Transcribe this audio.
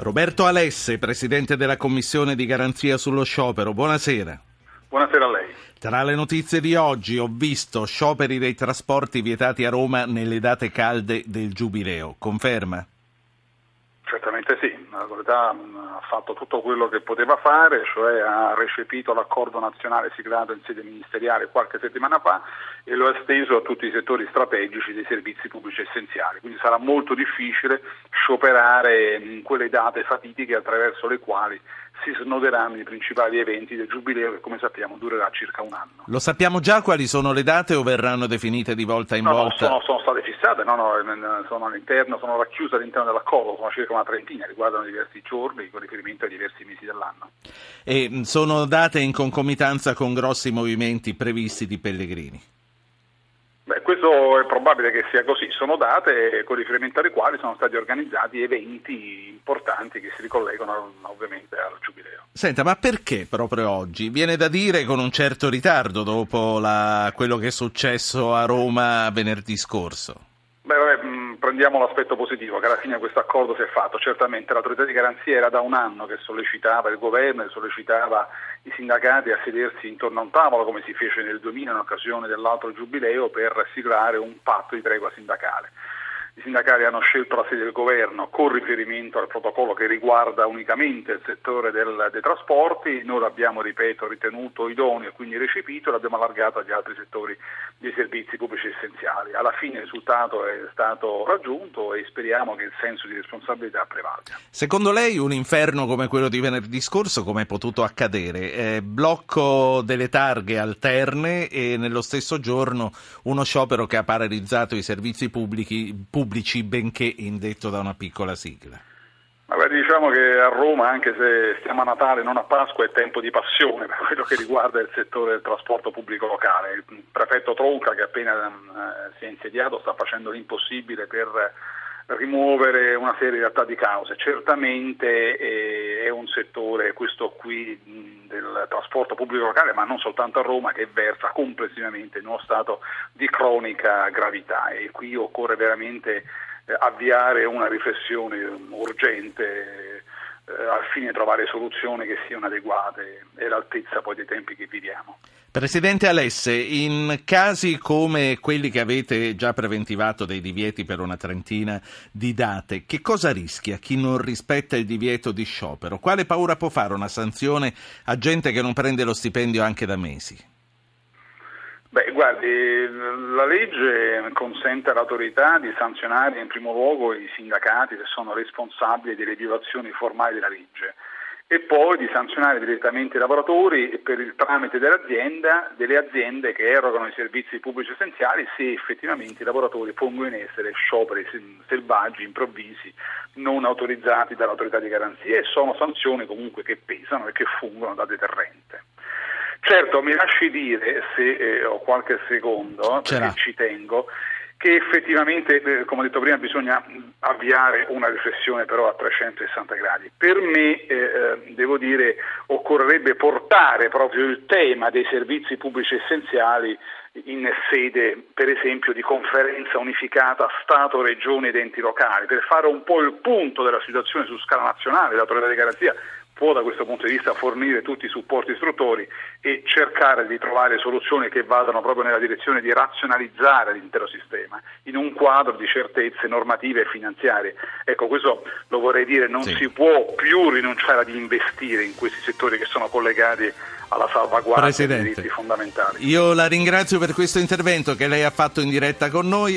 Roberto Alesse, presidente della Commissione di garanzia sullo sciopero, buonasera. Buonasera a lei. Tra le notizie di oggi ho visto scioperi dei trasporti vietati a Roma nelle date calde del Giubileo. Conferma? Certamente sì, l'autorità ha fatto tutto quello che poteva fare, cioè ha recepito l'accordo nazionale siglato in sede ministeriale qualche settimana fa e lo ha esteso a tutti i settori strategici dei servizi pubblici essenziali, quindi sarà molto difficile scioperare in quelle date fatidiche attraverso le quali si snoderanno i principali eventi del Giubileo che come sappiamo durerà circa un anno. Lo sappiamo già quali sono le date o verranno definite di volta in no, volta? No, sono, sono state fissate, no, no, sono all'interno, sono racchiuse all'interno dell'accordo, sono circa una trentina, riguardano diversi giorni con riferimento ai diversi mesi dell'anno. E sono date in concomitanza con grossi movimenti previsti di pellegrini? Beh, questo è probabile che sia così, sono date con riferimento alle quali sono stati organizzati eventi importanti che si ricollegano ovviamente al Giubileo. Senta, ma perché proprio oggi? Viene da dire con un certo ritardo dopo la, quello che è successo a Roma venerdì scorso. Prendiamo l'aspetto positivo, che alla fine questo accordo si è fatto. Certamente l'autorità di garanzia era da un anno che sollecitava il governo e sollecitava i sindacati a sedersi intorno a un tavolo, come si fece nel 2000 in occasione dell'altro giubileo, per siglare un patto di tregua sindacale i sindacati hanno scelto la sede del governo con riferimento al protocollo che riguarda unicamente il settore del, dei trasporti, noi l'abbiamo, ripeto, ritenuto idoneo e quindi recepito e l'abbiamo allargato agli altri settori dei servizi pubblici essenziali. Alla fine il risultato è stato raggiunto e speriamo che il senso di responsabilità prevalga. Secondo lei un inferno come quello di venerdì scorso come è potuto accadere? Eh, blocco delle targhe alterne e nello stesso giorno uno sciopero che ha paralizzato i servizi pubblici, pubblici pubblici, benché indetto da una piccola sigla? Vabbè, diciamo che a Roma, anche se stiamo a Natale, non a Pasqua, è tempo di passione per quello che riguarda il settore del trasporto pubblico locale. Il prefetto Tronca, che appena eh, si è insediato, sta facendo l'impossibile per rimuovere una serie realtà di cause. Certamente eh, è un settore, questo qui, del trasporto pubblico locale, ma non soltanto a Roma, che versa complessivamente in uno stato di cronica gravità e qui occorre veramente eh, avviare una riflessione urgente al fine di trovare soluzioni che siano adeguate e all'altezza poi dei tempi che viviamo. Presidente Alesse, in casi come quelli che avete già preventivato dei divieti per una trentina di date, che cosa rischia chi non rispetta il divieto di sciopero? Quale paura può fare una sanzione a gente che non prende lo stipendio anche da mesi? Beh, guardi, la legge consente all'autorità di sanzionare in primo luogo i sindacati che sono responsabili delle violazioni formali della legge e poi di sanzionare direttamente i lavoratori per il tramite dell'azienda, delle aziende che erogano i servizi pubblici essenziali se effettivamente i lavoratori pongono in essere scioperi selvaggi, improvvisi, non autorizzati dall'autorità di garanzia e sono sanzioni comunque che pesano e che fungono da deterrente. Certo, mi lasci dire, se eh, ho qualche secondo, perché ci tengo, che effettivamente, eh, come ho detto prima, bisogna avviare una riflessione però a 360 gradi. Per me, eh, eh, devo dire, occorrerebbe portare proprio il tema dei servizi pubblici essenziali in sede, per esempio, di conferenza unificata Stato, Regioni ed enti locali, per fare un po' il punto della situazione su scala nazionale, l'autorità di garanzia può da questo punto di vista fornire tutti i supporti istruttori e cercare di trovare soluzioni che vadano proprio nella direzione di razionalizzare l'intero sistema in un quadro di certezze normative e finanziarie. Ecco, questo lo vorrei dire, non sì. si può più rinunciare ad investire in questi settori che sono collegati alla salvaguardia Presidente, dei diritti fondamentali. Io la ringrazio per questo intervento che lei ha fatto in diretta con noi.